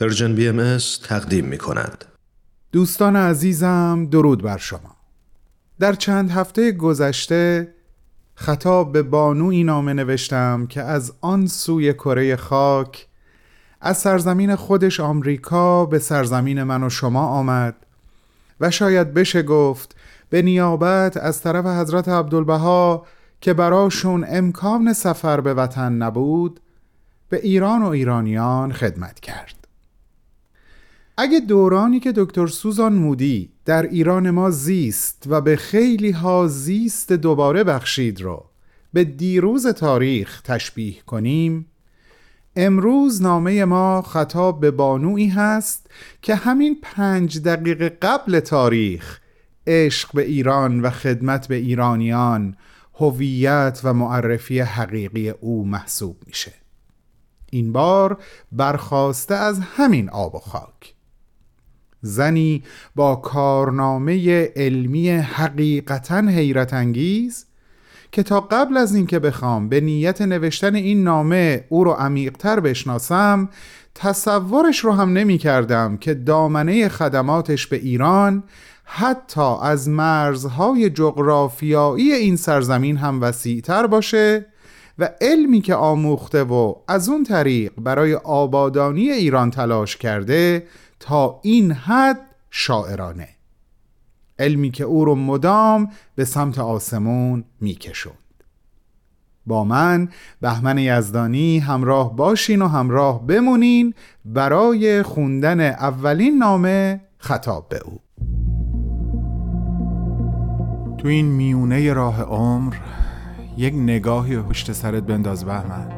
Persian BMS تقدیم می کند. دوستان عزیزم درود بر شما در چند هفته گذشته خطاب به بانویی نامه نوشتم که از آن سوی کره خاک از سرزمین خودش آمریکا به سرزمین من و شما آمد و شاید بشه گفت به نیابت از طرف حضرت عبدالبها که براشون امکان سفر به وطن نبود به ایران و ایرانیان خدمت کرد اگه دورانی که دکتر سوزان مودی در ایران ما زیست و به خیلی ها زیست دوباره بخشید رو به دیروز تاریخ تشبیه کنیم امروز نامه ما خطاب به بانویی هست که همین پنج دقیقه قبل تاریخ عشق به ایران و خدمت به ایرانیان هویت و معرفی حقیقی او محسوب میشه. این بار برخواسته از همین آب و خاک. زنی با کارنامه علمی حقیقتا حیرت انگیز که تا قبل از اینکه بخوام به نیت نوشتن این نامه او رو عمیقتر بشناسم تصورش رو هم نمی کردم که دامنه خدماتش به ایران حتی از مرزهای جغرافیایی این سرزمین هم وسیعتر باشه و علمی که آموخته و از اون طریق برای آبادانی ایران تلاش کرده تا این حد شاعرانه. علمی که او رو مدام به سمت آسمون میکشوند. با من بهمن یزدانی همراه باشین و همراه بمونین برای خوندن اولین نامه خطاب به او. تو این میونه راه عمر یک نگاهی پشت سرت بنداز بهمن.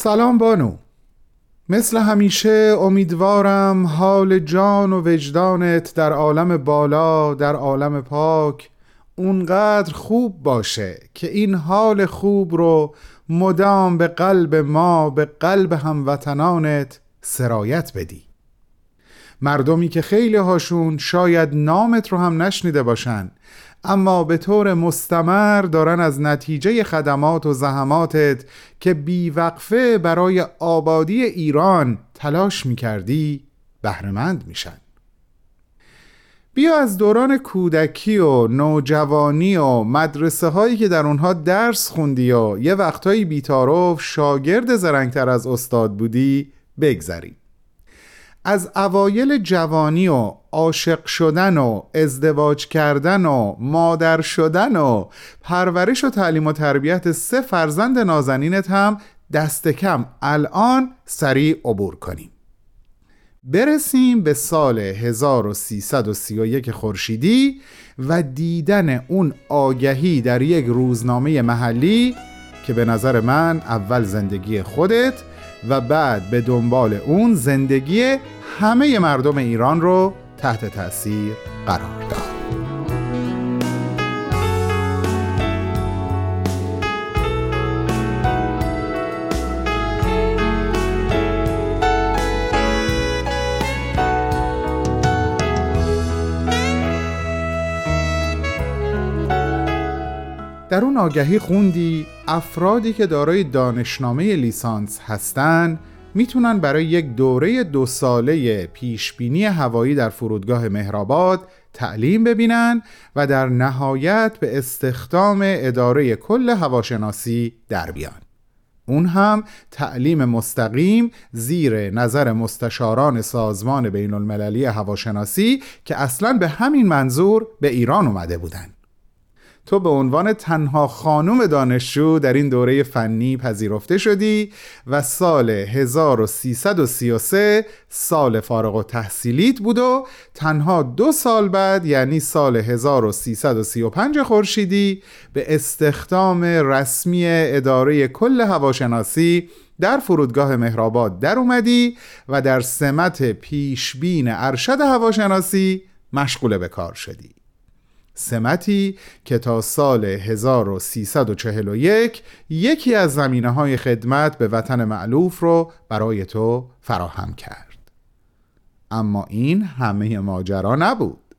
سلام بانو. مثل همیشه امیدوارم حال جان و وجدانت در عالم بالا در عالم پاک اونقدر خوب باشه که این حال خوب رو مدام به قلب ما به قلب هموطنانت سرایت بدی. مردمی که خیلی هاشون شاید نامت رو هم نشنیده باشن اما به طور مستمر دارن از نتیجه خدمات و زحماتت که بیوقفه برای آبادی ایران تلاش می‌کردی بهرهمند میشن. بیا از دوران کودکی و نوجوانی و مدرسه هایی که در اونها درس خوندی و یه وقتهایی بیتاروف شاگرد زرنگتر از استاد بودی بگذریم از اوایل جوانی و عاشق شدن و ازدواج کردن و مادر شدن و پرورش و تعلیم و تربیت سه فرزند نازنینت هم دست کم. الان سریع عبور کنیم. برسیم به سال 1331 خورشیدی و دیدن اون آگهی در یک روزنامه محلی که به نظر من اول زندگی خودت و بعد به دنبال اون زندگی همه مردم ایران رو تحت تاثیر قرار داد. در اون آگهی خوندی افرادی که دارای دانشنامه لیسانس هستند می‌تونن برای یک دوره دو ساله پیشبینی هوایی در فرودگاه مهرآباد تعلیم ببینن و در نهایت به استخدام اداره کل هواشناسی در بیان اون هم تعلیم مستقیم زیر نظر مستشاران سازمان بین المللی هواشناسی که اصلا به همین منظور به ایران اومده بودند. تو به عنوان تنها خانم دانشجو در این دوره فنی پذیرفته شدی و سال 1333 سال فارغ و تحصیلیت بود و تنها دو سال بعد یعنی سال 1335 خورشیدی به استخدام رسمی اداره کل هواشناسی در فرودگاه مهرآباد در اومدی و در سمت پیشبین ارشد هواشناسی مشغول به کار شدی. سمتی که تا سال 1341 یکی از زمینه های خدمت به وطن معلوف رو برای تو فراهم کرد. اما این همه ماجرا نبود.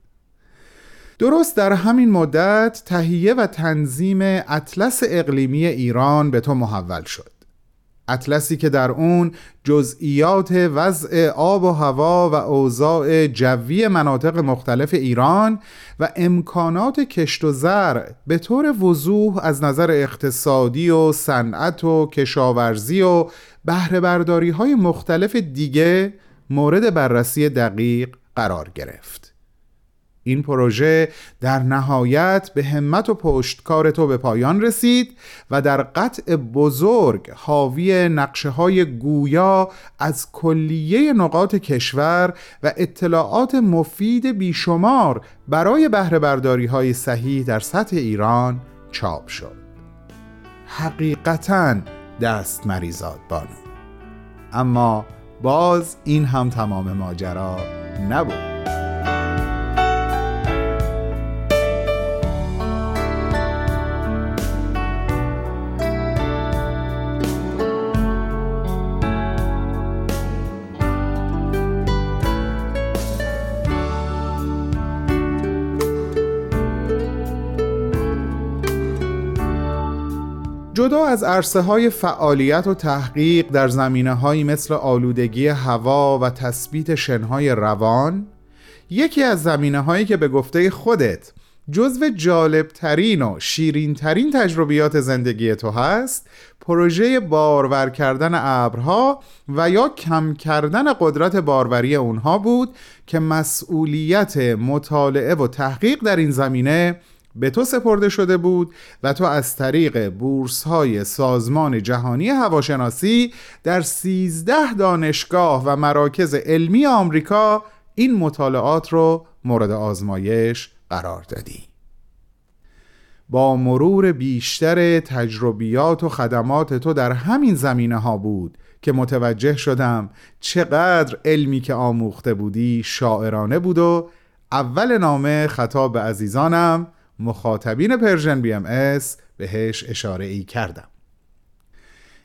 درست در همین مدت تهیه و تنظیم اطلس اقلیمی ایران به تو محول شد. اطلسی که در اون جزئیات وضع آب و هوا و اوضاع جوی مناطق مختلف ایران و امکانات کشت و زرع به طور وضوح از نظر اقتصادی و صنعت و کشاورزی و بهره برداری های مختلف دیگه مورد بررسی دقیق قرار گرفت. این پروژه در نهایت به همت و پشتکار تو به پایان رسید و در قطع بزرگ حاوی نقشه های گویا از کلیه نقاط کشور و اطلاعات مفید بیشمار برای بهره برداری های صحیح در سطح ایران چاپ شد. حقیقتا دست مریزاد بانو. اما باز این هم تمام ماجرا نبود. جدا از عرصه های فعالیت و تحقیق در زمینه هایی مثل آلودگی هوا و تثبیت شنهای روان یکی از زمینه هایی که به گفته خودت جزو جالبترین و شیرینترین تجربیات زندگی تو هست پروژه بارور کردن ابرها و یا کم کردن قدرت باروری اونها بود که مسئولیت مطالعه و تحقیق در این زمینه به تو سپرده شده بود و تو از طریق بورس های سازمان جهانی هواشناسی در سیزده دانشگاه و مراکز علمی آمریکا این مطالعات رو مورد آزمایش قرار دادی. با مرور بیشتر تجربیات و خدمات تو در همین زمینه ها بود که متوجه شدم چقدر علمی که آموخته بودی شاعرانه بود و اول نامه خطاب عزیزانم مخاطبین Persian BMS بهش اشاره ای کردم.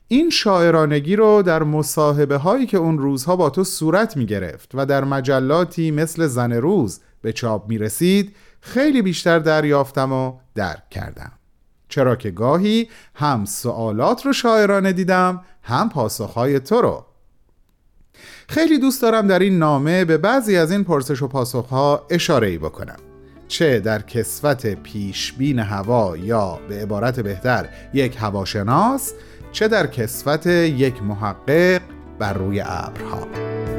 این شاعرانگی رو در مصاحبه هایی که اون روزها با تو صورت می گرفت و در مجلاتی مثل زن روز به چاپ می رسید خیلی بیشتر دریافتم و درک کردم. چرا که گاهی هم سوالات رو شاعرانه دیدم هم پاسخهای تو رو. خیلی دوست دارم در این نامه به بعضی از این پرسش و پاسخها اشاره ای بکنم. چه در کسوت پیشبین هوا یا به عبارت بهتر یک هواشناس چه در کسوت یک محقق بر روی ابرها.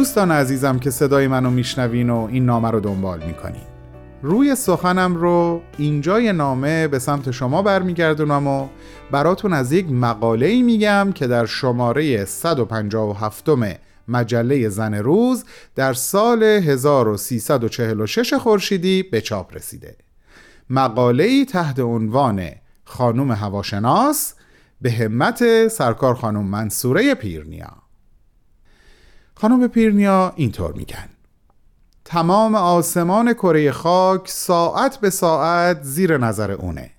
دوستان عزیزم که صدای منو میشنوین و این نامه رو دنبال می‌کنین. روی سخنم رو اینجای نامه به سمت شما برمیگردونم و براتون از یک مقاله ای میگم که در شماره 157 مجله زن روز در سال 1346 خورشیدی به چاپ رسیده. مقاله ای تحت عنوان خانم هواشناس به همت سرکار خانم منصوره پیرنیا. خانم پیرنیا اینطور میگن. تمام آسمان کره خاک ساعت به ساعت زیر نظر اونه.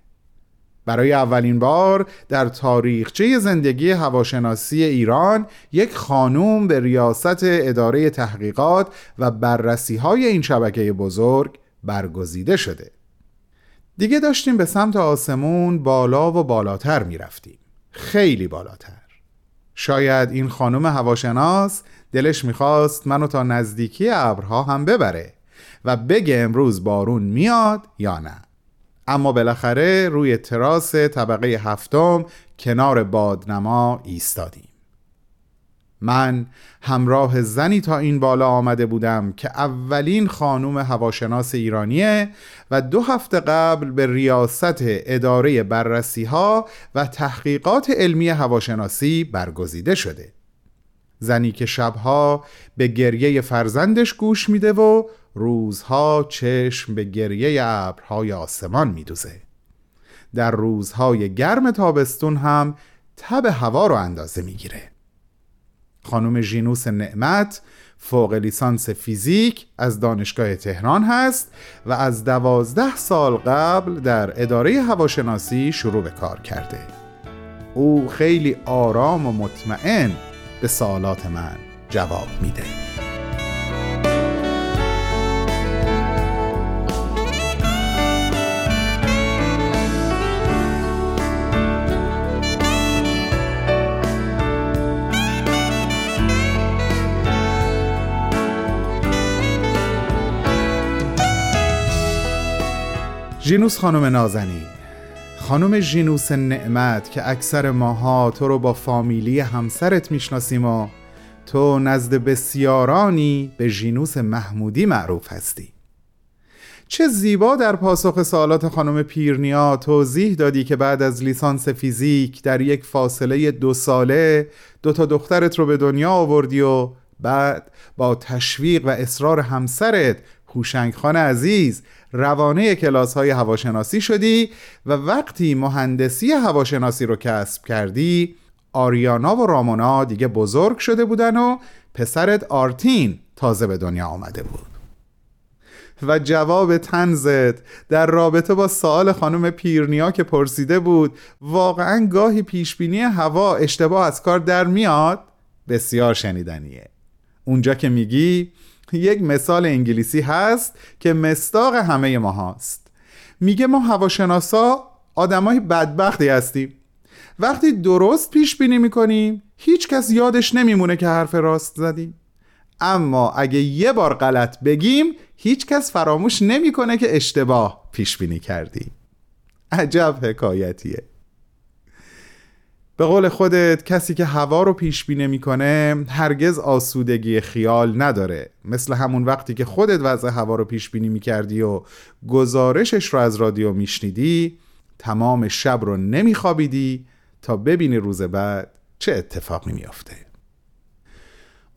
برای اولین بار در تاریخچه زندگی هواشناسی ایران یک خانوم به ریاست اداره تحقیقات و بررسی های این شبکه بزرگ برگزیده شده. دیگه داشتیم به سمت آسمون بالا و بالاتر می رفتیم خیلی بالاتر. شاید این خانم هواشناس دلش می‌خواست منو تا نزدیکی ابرها هم ببره و بگه امروز بارون میاد یا نه. اما بالاخره روی تراس طبقه هفتم کنار بادنما ایستادیم. من همراه زنی تا این بالا آمده بودم که اولین خانوم هواشناس ایرانیه و دو هفته قبل به ریاست اداره بررسی ها و تحقیقات علمی هواشناسی برگزیده شده. زنی که شبها به گریه فرزندش گوش میده و روزها چشم به گریه ابرهای آسمان میدوزه. در روزهای گرم تابستون هم تب هوا رو اندازه می‌گیره. خانم ژینوس نعمت فوق لیسانس فیزیک از دانشگاه تهران هست و از دوازده سال قبل در اداره هواشناسی شروع به کار کرده. او خیلی آرام و مطمئن به سوالات من جواب میده. ژینوس خانم نازنین خانم ژینوس نعمت که اکثر ماها تو رو با فامیلی همسرت می‌شناسیم و تو نزد بسیارانی به ژینوس محمودی معروف هستی. چه زیبا در پاسخ سوالات خانم پیرنیا توضیح دادی که بعد از لیسانس فیزیک در یک فاصله دو ساله دو تا دخترت رو به دنیا آوردی و بعد با تشویق و اصرار همسرت هوشنگ خان عزیز روانه کلاس های هواشناسی شدی و وقتی مهندسی هواشناسی رو کسب کردی آریانا و رامونا دیگه بزرگ شده بودن و پسرت آرتین تازه به دنیا آمده بود. و جواب تنزت در رابطه با سوال خانم پیرنیا که پرسیده بود واقعا گاهی پیشبینی هوا اشتباه از کار در میاد؟ بسیار شنیدنیه. اونجا که میگی یک مثال انگلیسی هست که مستاق همه ما هست میگه ما هواشناسا آدمای بدبختی هستیم. وقتی درست پیش بینی می‌کنیم هیچ کس یادش نمیمونه که حرف راست زدیم. اما اگه یه بار غلط بگیم هیچ کس فراموش نمی‌کنه که اشتباه پیش بینی کردیم. عجب حکایتیه. به قول خودت کسی که هوا رو پیش بینی می‌کنه هرگز آسودگی خیال نداره. مثل همون وقتی که خودت وضع هوا رو پیش بینی می‌کردی و گزارشش رو از رادیو میشنیدی تمام شب رو نمیخوابیدی تا ببینی روز بعد چه اتفاقی میافته.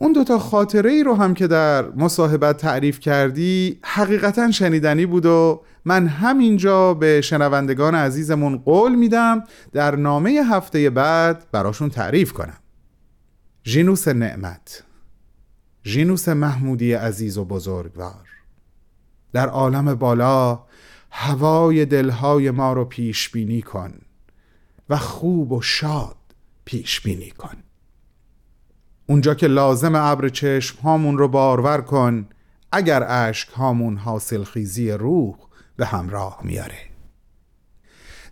اون دوتا خاطره ای رو هم که در مصاحبت تعریف کردی حقیقتا شنیدنی بود و من همینجا به شنوندگان عزیزمون قول میدم در نامه هفته بعد براشون تعریف کنم. ژینوس نعمت ژینوس محمودی عزیز و بزرگوار. در عالم بالا هوای دلهای ما رو پیش بینی کن و خوب و شاد پیش بینی کن. اونجا که لازم ابر چشم هامون رو بارور کن اگر عشق هامون حاصل خیزی روح به همراه میاره.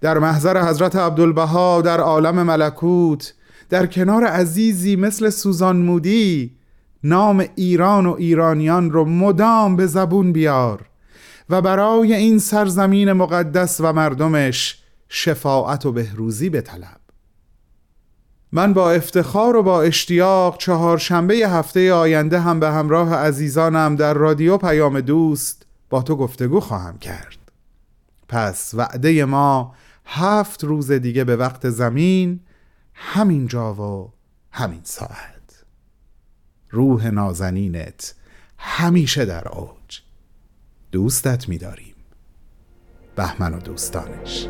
در محضر حضرت عبدالبها در عالم ملکوت در کنار عزیزی مثل سوزان مودی نام ایران و ایرانیان رو مدام به زبون بیار و برای این سرزمین مقدس و مردمش شفاعت و بهروزی بطلب. من با افتخار و با اشتیاق چهارشنبه هفته آینده هم به همراه عزیزانم در رادیو پیام دوست با تو گفتگو خواهم کرد. پس وعده ما هفت روز دیگه به وقت زمین همین جا و همین ساعت. روح نازنینت همیشه در اوج. دوستت میداریم. بهمن و دوستانش.